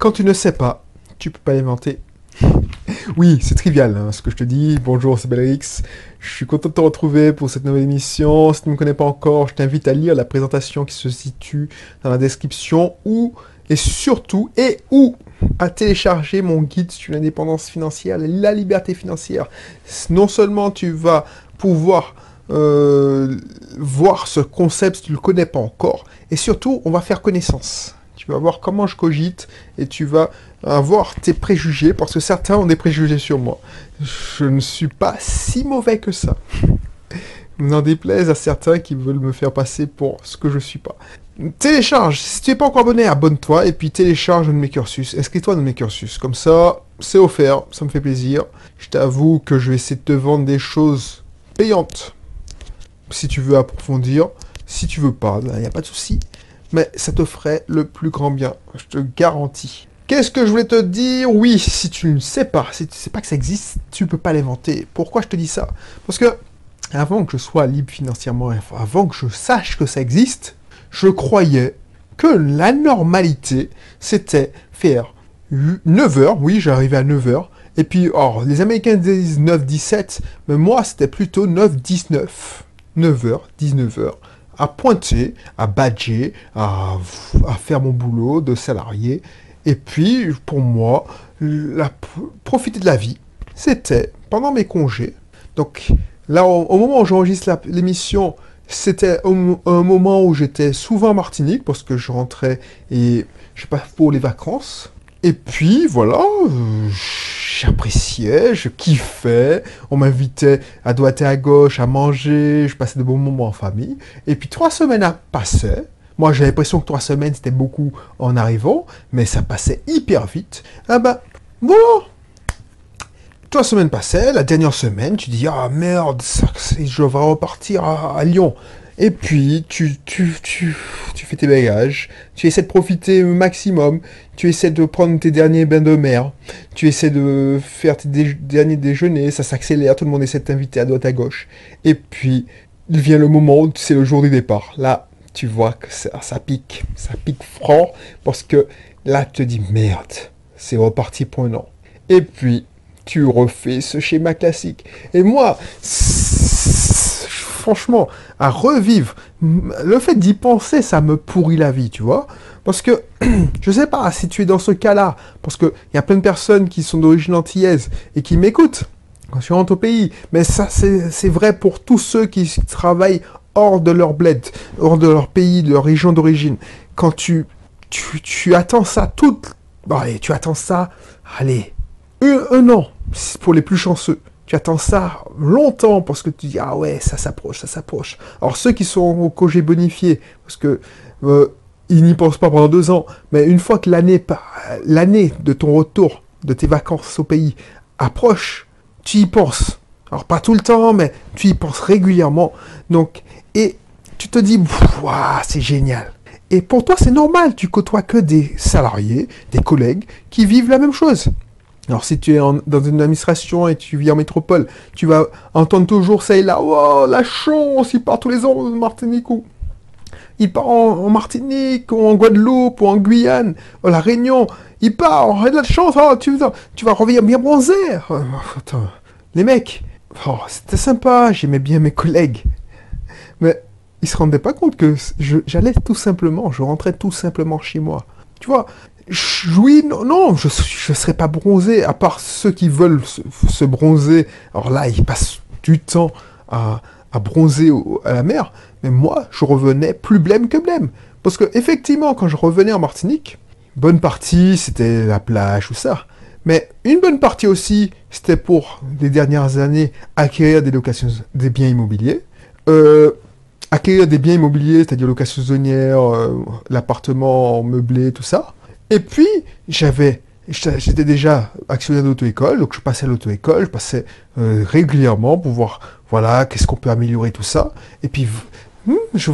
Quand tu ne sais pas, tu peux pas l'inventer. Oui, c'est trivial hein, ce que je te dis. Bonjour, c'est Belrix. Je suis content de te retrouver pour cette nouvelle émission. Si tu ne me connais pas encore, je t'invite à lire la présentation qui se situe dans la description ou et surtout et ou à télécharger mon guide sur l'indépendance financière la liberté financière. Non seulement tu vas pouvoir euh, voir ce concept si tu ne le connais pas encore, et surtout on va faire connaissance. Tu vas voir comment je cogite et tu vas avoir tes préjugés parce que certains ont des préjugés sur moi. Je ne suis pas si mauvais que ça. N'en déplaise à certains qui veulent me faire passer pour ce que je suis pas. Télécharge, si tu n'es pas encore abonné, abonne-toi et puis télécharge de mes cursus. Inscris-toi dans mes cursus. Comme ça, c'est offert, ça me fait plaisir. Je t'avoue que je vais essayer de te vendre des choses payantes. Si tu veux approfondir, si tu veux pas, il n'y a pas de souci mais ça te ferait le plus grand bien, je te garantis. Qu'est-ce que je voulais te dire? Oui, si tu ne sais pas, si tu ne sais pas que ça existe, tu ne peux pas l'inventer. Pourquoi je te dis ça? Parce que avant que je sois libre financièrement, avant que je sache que ça existe, je croyais que la normalité, c'était faire 9 heures, oui, j'arrivais à 9 heures, et puis, or, les Américains disent 9-17, mais moi, c'était plutôt 9-19. 9 heures, 19 heures à pointer, à badger, à, faire mon boulot de salarié. Et puis, pour moi, la, profiter de la vie, c'était pendant mes congés. Donc, là, au, moment où j'enregistre l'émission, c'était un, moment où j'étais souvent en Martinique, parce que je rentrais et je pas pour les vacances. Et puis, voilà, j'appréciais, je kiffais, on m'invitait à droite et à gauche à manger, je passais de bons moments en famille. Et puis trois semaines à passaient. Moi, j'ai l'impression que trois semaines, c'était beaucoup en arrivant, mais ça passait hyper vite. Ah ben, voilà Trois semaines passaient, la dernière semaine, tu dis, ah merde, je vais repartir à Lyon. Et puis, tu, tu, tu, tu fais tes bagages, tu essaies de profiter au maximum, tu essaies de prendre tes derniers bains de mer, tu essaies de faire tes derniers déjeuners, ça s'accélère, tout le monde essaie de t'inviter à droite à gauche. Et puis, il vient le moment où c'est le jour du départ. Là, tu vois que ça, ça pique, ça pique franc, parce que là, tu te dis, merde, c'est reparti pour un an. Et puis, tu refais ce schéma classique. Et moi, franchement, à revivre. Le fait d'y penser, ça me pourrit la vie, tu vois. Parce que, je sais pas si tu es dans ce cas-là, parce qu'il y a plein de personnes qui sont d'origine antillaise et qui m'écoutent quand je rentre au pays. Mais ça, c'est vrai pour tous ceux qui travaillent hors de leur bled, hors de leur pays, de leur région d'origine. Quand tu, tu, attends ça tout, bon, allez, tu attends ça, allez, un an, pour les plus chanceux tu attends ça longtemps parce que tu dis ah ouais ça s'approche, ça s'approche. Alors ceux qui sont au congé bonifié, parce que euh, ils n'y pensent pas pendant deux ans, mais une fois que l'année de ton retour, de tes vacances au pays approche, tu y penses. Alors pas tout le temps, mais tu y penses régulièrement. Donc et tu te dis waouh c'est génial. Et pour toi c'est normal, tu côtoies que des salariés, des collègues qui vivent la même chose. Alors si tu es dans une administration et tu vis en métropole, tu vas entendre toujours ça et là, oh la chance, il part tous les ans en Martinique ou il part en, Martinique ou en Guadeloupe ou en Guyane, ou la Réunion, il part, on a de la chance, oh, tu, vas revenir bien bronzé. Oh, les mecs, oh, c'était sympa, j'aimais bien mes collègues. Mais ils se rendaient pas compte que j'allais tout simplement, je rentrais tout simplement chez moi. Tu vois, oui, non, non je ne serais pas bronzé, à part ceux qui veulent se, bronzer. Alors là, ils passent du temps à, bronzer à la mer, mais moi, je revenais plus blême que blême. Parce que, effectivement, quand je revenais en Martinique, bonne partie, c'était la plage ou ça. Mais une bonne partie aussi, c'était pour les dernières années acquérir des locations, des biens immobiliers. Euh, acquérir des biens immobiliers, c'est-à-dire location saisonnière, euh, l'appartement meublé, tout ça. Et puis, j'avais, j'étais déjà actionnaire d'auto-école, donc je passais à l'auto-école, je passais euh, régulièrement pour voir, voilà, qu'est-ce qu'on peut améliorer tout ça. Et puis, hmm, je,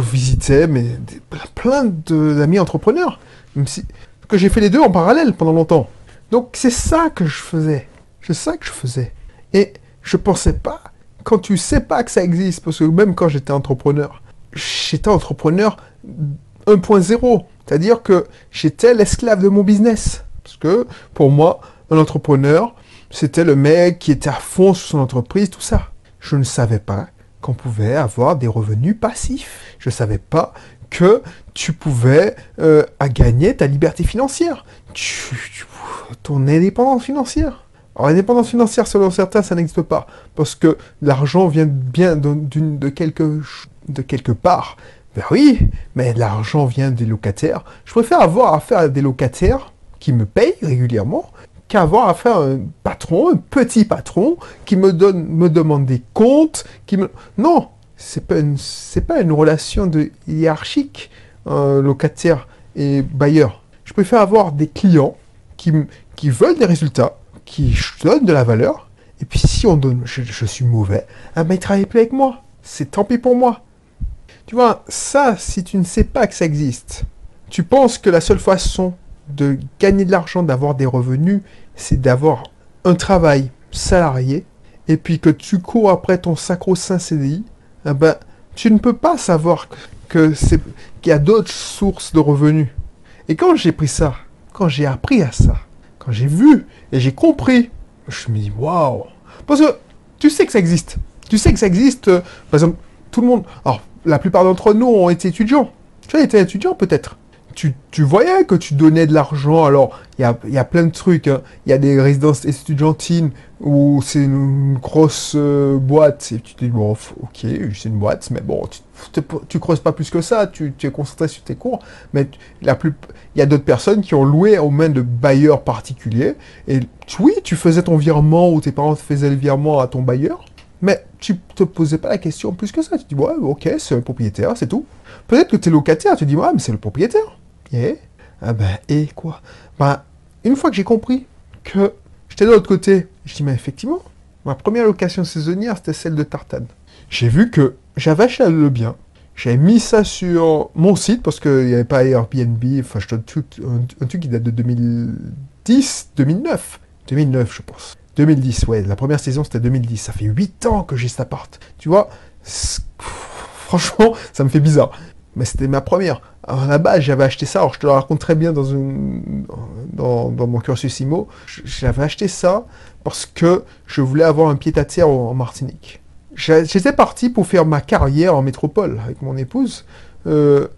visitais mais, plein d'amis entrepreneurs, même si, que j'ai fait les deux en parallèle pendant longtemps. Donc, c'est ça que je faisais. C'est ça que je faisais. Et je pensais pas, quand tu sais pas que ça existe, parce que même quand j'étais entrepreneur, j'étais entrepreneur 1.0. C'est-à-dire que j'étais l'esclave de mon business. Parce que pour moi, un entrepreneur, c'était le mec qui était à fond sur son entreprise, tout ça. Je ne savais pas qu'on pouvait avoir des revenus passifs. Je ne savais pas que tu pouvais euh, gagner ta liberté financière, ton indépendance financière. Alors l'indépendance financière, selon certains, ça n'existe pas, parce que l'argent vient bien d'une de quelque, de quelque part. Ben oui, mais l'argent vient des locataires. Je préfère avoir affaire à des locataires qui me payent régulièrement qu'avoir affaire à un patron, un petit patron, qui me donne, me demande des comptes, qui me... Non, c'est pas une, c'est pas une relation de hiérarchique, locataire et bailleur. Je préfère avoir des clients qui, qui veulent des résultats, qui donnent de la valeur, et puis si on donne, je, suis mauvais, ah ils travaillent plus avec moi. C'est tant pis pour moi. Tu vois, ça, si tu ne sais pas que ça existe, tu penses que la seule façon de gagner de l'argent, d'avoir des revenus, c'est d'avoir un travail salarié, et puis que tu cours après ton sacro-saint CDI, eh ben, tu ne peux pas savoir que c'est, qu'il y a d'autres sources de revenus. Et quand j'ai pris ça, quand j'ai appris à ça, quand j'ai vu et j'ai compris, je me dis waouh! Parce que tu sais que ça existe. Tu sais que ça existe. Euh, par exemple, tout le monde. Alors, la plupart d'entre nous ont été étudiants. Tu as été étudiant peut-être tu, voyais que tu donnais de l'argent. Alors, il y a, plein de trucs. Hein. Il y a des résidences étudiantines où c'est une grosse euh, boîte. Et tu te dis, bon, ok, c'est une boîte, mais bon, tu, tu, creuses pas plus que ça. Tu, es concentré sur tes cours. Mais la il y a d'autres personnes qui ont loué aux mains de bailleurs particuliers. Et oui, tu faisais ton virement ou tes parents faisaient le virement à ton bailleur. Mais tu te posais pas la question plus que ça. Tu dis, ouais, ok, c'est un propriétaire, c'est tout. Peut-être que tu es locataire, tu dis, ouais, mais c'est le propriétaire. Et? Ah ben, et quoi? Ben, une fois que j'ai compris que j'étais de l'autre côté, je dis, mais effectivement, ma première location saisonnière, c'était celle de Tartane. J'ai vu que j'avais acheté le bien, j'avais mis ça sur mon site parce qu'il n'y avait pas Airbnb, enfin, je un un, truc qui date de 2010, 2009. 2009, je pense. 2010, ouais, la première saison c'était 2010. Ça fait 8 ans que j'ai cet appart. Tu vois, franchement, ça me fait bizarre mais c'était ma première. À la base, j'avais acheté ça, alors je te le raconte très bien dans, une, dans, mon cursus IMO. J'avais acheté ça parce que je voulais avoir un pied-à-terre en Martinique. J'étais parti pour faire ma carrière en métropole avec mon épouse. Euh,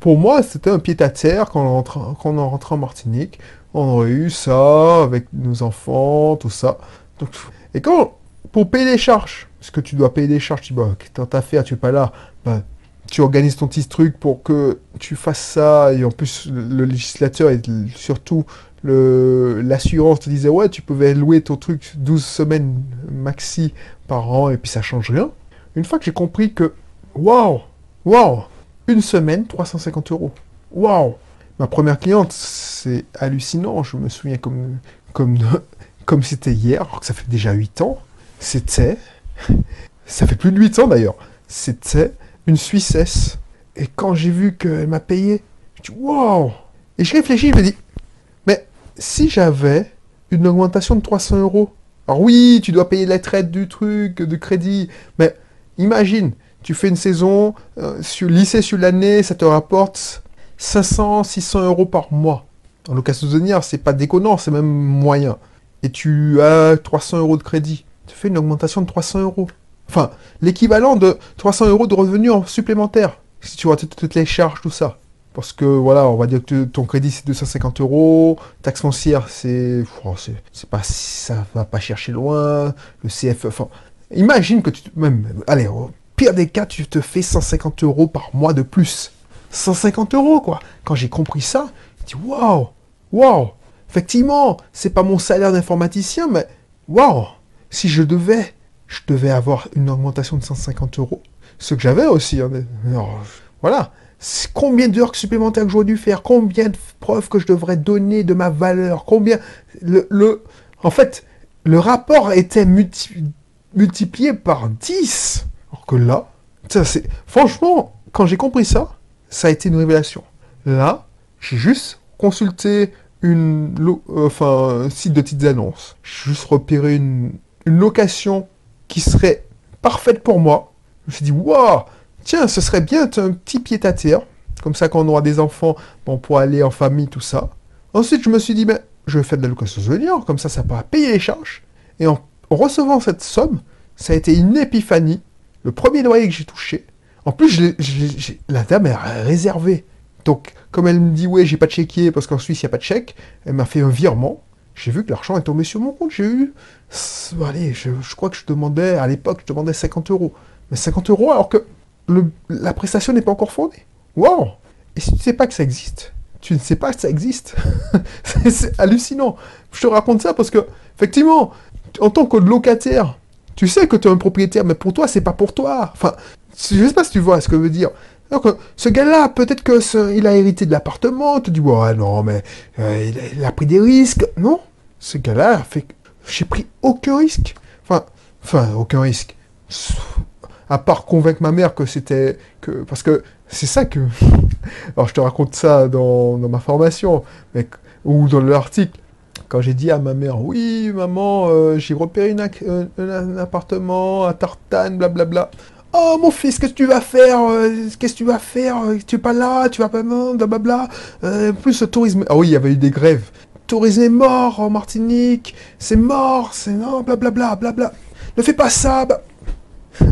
pour moi, c'était un pied-à-terre quand, on quand on rentrait en Martinique. On aurait eu ça avec nos enfants, tout ça. et quand, pour payer les charges, parce que tu dois payer des charges, tu dis, bah, dans ta affaire, tu es pas là, bah, tu organises ton petit truc pour que tu fasses ça, et en plus le législateur et surtout l'assurance te disait ouais tu pouvais louer ton truc 12 semaines maxi par an et puis ça change rien. Une fois que j'ai compris que waouh, waouh, une semaine 350 euros, waouh, ma première cliente c'est hallucinant, je me souviens comme c'était hier, alors que ça fait déjà 8 ans, c'était ça fait plus de 8 ans d'ailleurs, c'était une Suissesse. Et quand j'ai vu qu'elle m'a payé, je dis wow Et je réfléchis, je me dis, mais si j'avais une augmentation de 300 euros, alors oui, tu dois payer la traite du truc, de crédit, mais imagine, tu fais une saison, euh, sur, lycée sur l'année, ça te rapporte 500, 600 euros par mois. En location saisonnière, c'est pas déconnant, c'est même moyen. Et tu as 300 euros de crédit. Tu fais une augmentation de 300 euros. Enfin, l'équivalent de 300 euros de revenus en supplémentaire. Si tu vois toutes les charges, tout ça. Parce que voilà, on va dire que ton crédit c'est 250 euros, taxe foncière c'est, oh, c'est pas, ça va pas chercher loin, le CFE, enfin, imagine que tu, même, allez, au pire des cas, tu te fais 150 euros par mois de plus. 150 euros quoi. Quand j'ai compris ça, je dis waouh, waouh, effectivement, c'est pas mon salaire d'informaticien, mais waouh, si je devais je devais avoir une augmentation de 150 euros. Ce que j'avais aussi. Hein, voilà. Combien d'heures supplémentaires que j'aurais dû faire? Combien de preuves que je devrais donner de ma valeur? Combien? Le, En fait, le rapport était multiplié par 10. Alors que là, ça, c'est... franchement, quand j'ai compris ça, ça a été une révélation. Là, j'ai juste consulté une, enfin, un site de petites annonces. J'ai juste repéré une, location qui serait parfaite pour moi. Je me suis dit, waouh, tiens, ce serait bien un petit pied à terre. Comme ça, quand on aura des enfants, bon, pour aller en famille, tout ça. Ensuite, je me suis dit, ben, je vais faire de la location saisonnière, comme ça, ça pourra payer les charges. Et en, recevant cette somme, ça a été une épiphanie. Le premier loyer que j'ai touché. En plus, la dame est réservée. Donc, comme elle me dit, ouais, j'ai pas de chéquier parce qu'en Suisse, il n'y a pas de chèque, elle m'a fait un virement. J'ai vu que l'argent est tombé sur mon compte. J'ai eu. Allez, je, crois que je demandais, à l'époque, je demandais 50 euros. Mais 50 euros alors que la prestation n'est pas encore fondée. Wow Et si tu ne sais pas que ça existe, tu ne sais pas que ça existe. c'est hallucinant. Je te raconte ça parce que, effectivement, en tant que locataire, tu sais que tu es un propriétaire, mais pour toi, c'est pas pour toi. Je sais pas si tu vois ce que je veux dire. Donc, ce gars-là, peut-être que il a hérité de l'appartement, tu dis, ouais, non, mais euh, il, a, pris des risques. Non, ce gars-là fait. J'ai pris aucun risque. Enfin, enfin, aucun risque. À part convaincre ma mère que c'était. que Parce que c'est ça que. Alors, je te raconte ça dans, dans ma formation, ou dans l'article. Quand j'ai dit à ma mère, oui, maman, euh, j'ai repéré un, un, appartement à Tartane, blablabla. Oh mon fils, qu'est-ce que tu vas faire euh, Qu'est-ce que tu vas faire Tu es pas là, tu vas pas blablabla. Euh, plus le tourisme. Ah oui, il y avait eu des grèves. Tourisme est mort en Martinique, c'est mort, c'est non, blablabla, blabla. Ne fais pas ça.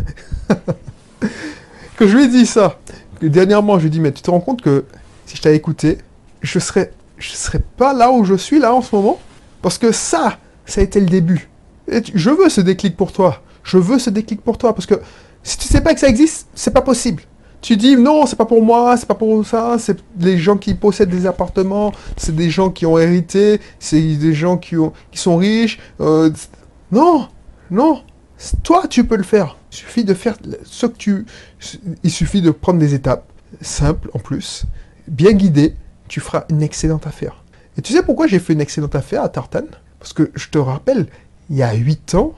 Que je lui ai dit ça. Dernièrement, je lui ai dit, mais tu te rends compte que si je t'avais écouté, je serais, je serais pas là où je suis là en ce moment? Parce que ça, ça a été le début. Et je veux ce déclic pour toi. Je veux ce déclic pour toi parce que si tu sais pas que ça existe, c'est pas possible. Tu dis non, c'est pas pour moi, c'est pas pour ça, c'est les gens qui possèdent des appartements, c'est des gens qui ont hérité, c'est des gens qui, ont, qui sont riches. Euh, non, non, toi tu peux le faire. Il suffit de faire ce que tu. Il suffit de prendre des étapes simples en plus, bien guidées, tu feras une excellente affaire. Et tu sais pourquoi j'ai fait une excellente affaire à Tartan? Parce que je te rappelle, il y a 8 ans,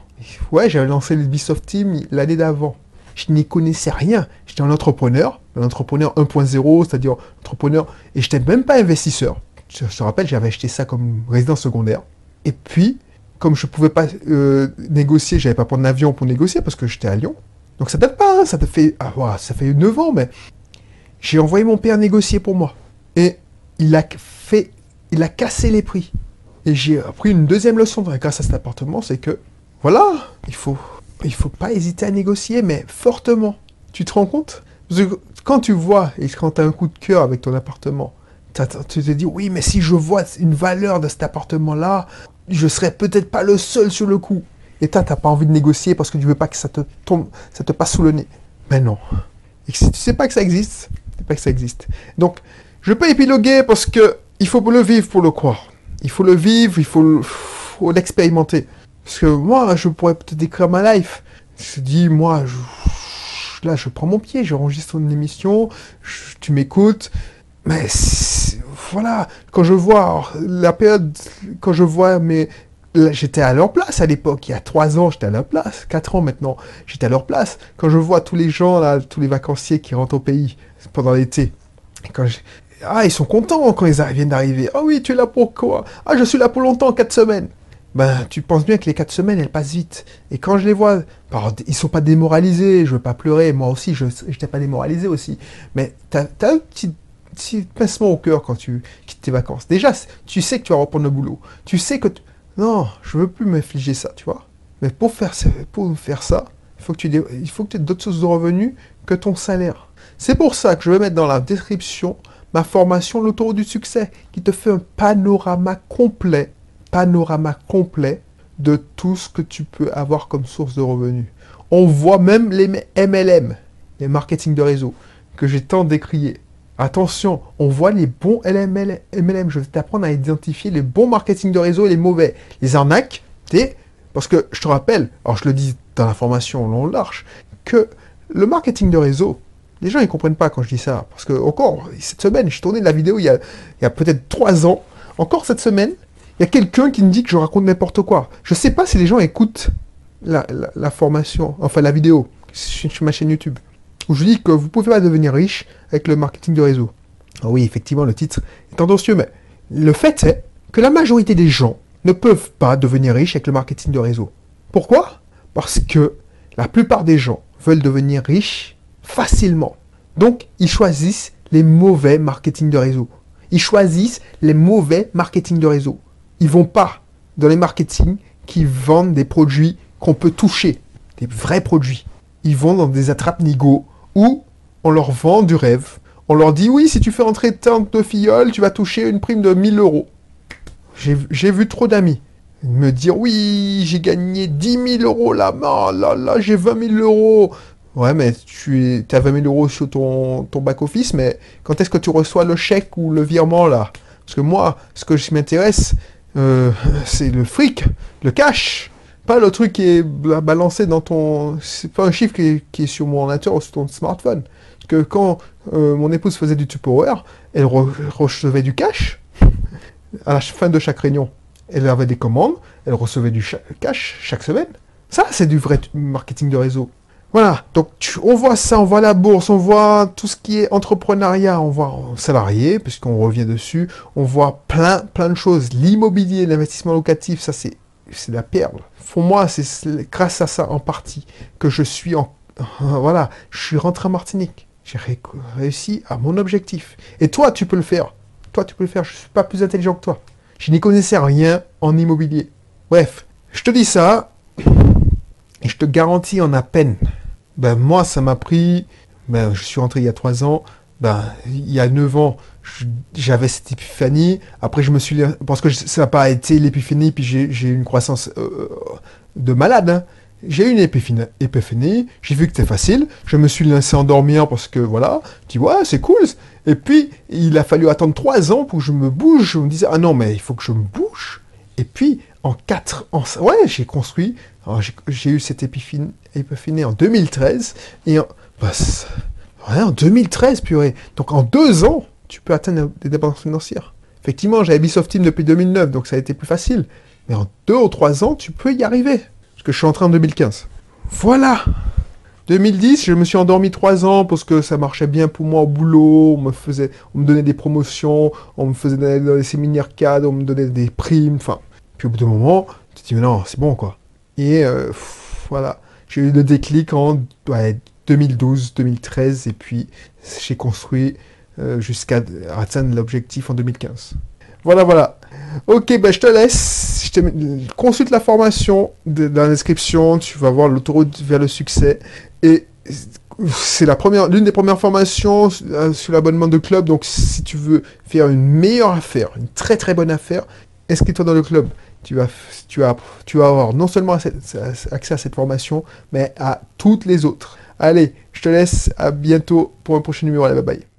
ouais, j'avais lancé le Ubisoft Team l'année d'avant je n'y connaissais rien. J'étais un entrepreneur, un entrepreneur 1.0, c'est-à-dire entrepreneur, et je n'étais même pas investisseur. Je te rappelle, j'avais acheté ça comme résidence secondaire. Et puis, comme je ne pouvais pas euh, négocier, j'avais pas prendre l'avion pour négocier parce que j'étais à Lyon. Donc ça date pas, hein, ça fait, ah, ça fait 9 ans, mais j'ai envoyé mon père négocier pour moi. Et il a fait, il a cassé les prix. Et j'ai appris une deuxième leçon grâce à cet appartement, c'est que, voilà, il faut il faut pas hésiter à négocier, mais fortement. Tu te rends compte? Quand tu vois, et quand tu as un coup de cœur avec ton appartement, tu te dis, oui, mais si je vois une valeur de cet appartement-là, je serais peut-être pas le seul sur le coup. Et toi, tu n'as pas envie de négocier parce que tu veux pas que ça te tombe, ça te passe sous le nez. Mais non. Et si tu sais pas que ça existe, sais pas que ça existe. Donc, je peux épiloguer parce que il faut le vivre pour le croire. Il faut le vivre, il faut l'expérimenter. Parce que moi, je pourrais peut-être décrire ma life. Je dis, moi, là, je prends mon pied, j'enregistre une émission, tu m'écoutes. Mais voilà, quand je vois la période, quand je vois mais j'étais à leur place à l'époque, il y a trois ans, j'étais à leur place, quatre ans maintenant, j'étais à leur place. Quand je vois tous les gens là, tous les vacanciers qui rentrent au pays pendant l'été, quand ah ils sont contents quand ils viennent d'arriver. Ah oui, tu es là pour quoi? Ah je suis là pour longtemps, quatre semaines ben, tu penses bien que les quatre semaines, elles passent vite. Et quand je les vois, ils sont pas démoralisés, je veux pas pleurer, moi aussi, je n'étais pas démoralisé aussi. Mais tu as, un petit, petit pincement au cœur quand tu quittes tes vacances. Déjà, tu sais que tu vas reprendre le boulot. Tu sais que... Non, je veux plus m'infliger ça, tu vois. Mais pour faire, pour faire ça, faut que tu il faut que tu aies d'autres sources de revenus que ton salaire. C'est pour ça que je vais mettre dans la description ma formation L'autoroute du succès, qui te fait un panorama complet panorama complet de tout ce que tu peux avoir comme source de revenus. On voit même les MLM, les marketing de réseau, que j'ai tant décrié. Attention, on voit les bons MLM. Je vais t'apprendre à identifier les bons marketing de réseau et les mauvais. Les arnaques, parce que je te rappelle, alors je le dis dans la formation long large, que le marketing de réseau, les gens ils comprennent pas quand je dis ça. Parce que encore, cette semaine, j'ai tourné la vidéo il y a peut-être trois ans. Encore cette semaine, il y a quelqu'un qui me dit que je raconte n'importe quoi. Je ne sais pas si les gens écoutent la, formation, enfin la vidéo sur ma chaîne YouTube, où je dis que vous pouvez pas devenir riche avec le marketing de réseau. Ah oui, effectivement, le titre est tendancieux, mais le fait est que la majorité des gens ne peuvent pas devenir riches avec le marketing de réseau. Pourquoi? Parce que la plupart des gens veulent devenir riches facilement. Donc, ils choisissent les mauvais marketing de réseau. Ils choisissent les mauvais marketing de réseau. Ils vont pas dans les marketing qui vendent des produits qu'on peut toucher, des vrais produits. Ils vont dans des attrapes-nigo où on leur vend du rêve. On leur dit oui, si tu fais entrer tant de filleuls, tu vas toucher une prime de 1000 euros. J'ai vu trop d'amis me dire oui, j'ai gagné 10 000 euros là, bas là, là, j'ai 20 000 euros. Ouais, mais tu as 20 000 euros sur ton back-office, mais quand est-ce que tu reçois le chèque ou le virement là? Parce que moi, ce que je m'intéresse, euh, c'est le fric, le cash. Pas le truc qui est balancé dans ton... C'est pas un chiffre qui est, sur mon ordinateur ou sur ton smartphone. Que quand euh, mon épouse faisait du Tupperware, elle recevait du cash à la fin de chaque réunion. Elle avait des commandes, elle recevait du cash chaque semaine. Ça, c'est du vrai marketing de réseau. Voilà, donc on voit ça, on voit la bourse, on voit tout ce qui est entrepreneuriat, on voit salarié, puisqu'on revient dessus, on voit plein, plein de choses. L'immobilier, l'investissement locatif, ça c'est, la perle. Pour moi, c'est grâce à ça en partie que je suis en, voilà, je suis rentré en Martinique. J'ai réussi à mon objectif. Et toi, tu peux le faire. Toi, tu peux le faire. Je suis pas plus intelligent que toi. Je n'y connaissais rien en immobilier. Bref, je te dis ça, et je te garantis en à peine ben moi, ça m'a pris, ben, je suis rentré il y a trois ans, ben, il y a neuf ans, j'avais cette épiphanie. Après, je me suis, parce que ça n'a pas été l'épiphanie, puis j'ai eu une croissance euh, de malade. Hein. J'ai eu une épiphanie, j'ai vu que c'était facile, je me suis laissé endormir parce que voilà, tu vois, c'est cool. Et puis, il a fallu attendre trois ans pour que je me bouge. Je me disais, ah non, mais il faut que je me bouge. Et puis, en quatre ans, ouais, j'ai construit j'ai eu cette épiphanie en 2013, et en, bah, en 2013, purée. Donc en deux ans, tu peux atteindre des dépenses financières. Effectivement, j'avais Ubisoft Team depuis 2009, donc ça a été plus facile. Mais en deux ou trois ans, tu peux y arriver. Parce que je suis entré en 2015. Voilà 2010, je me suis endormi trois ans parce que ça marchait bien pour moi au boulot. On me faisait, on me donnait des promotions, on me faisait dans les séminaires cadres, on me donnait des primes. Enfin, au bout d'un moment, tu te dis mais non, c'est bon quoi. Et euh, voilà, j'ai eu le déclic en 2012, 2013, et puis j'ai construit euh, jusqu'à atteindre l'objectif en 2015. Voilà, voilà. Ok, ben je te laisse. Je te... Consulte la formation dans la description. Tu vas voir l'autoroute vers le succès. Et c'est la première, l'une des premières formations euh, sur l'abonnement de club. Donc, si tu veux faire une meilleure affaire, une très très bonne affaire, inscris-toi dans le club tu vas, tu, vas, tu vas avoir non seulement accès à cette formation, mais à toutes les autres. Allez, je te laisse, à bientôt pour un prochain numéro. Allez, bye bye.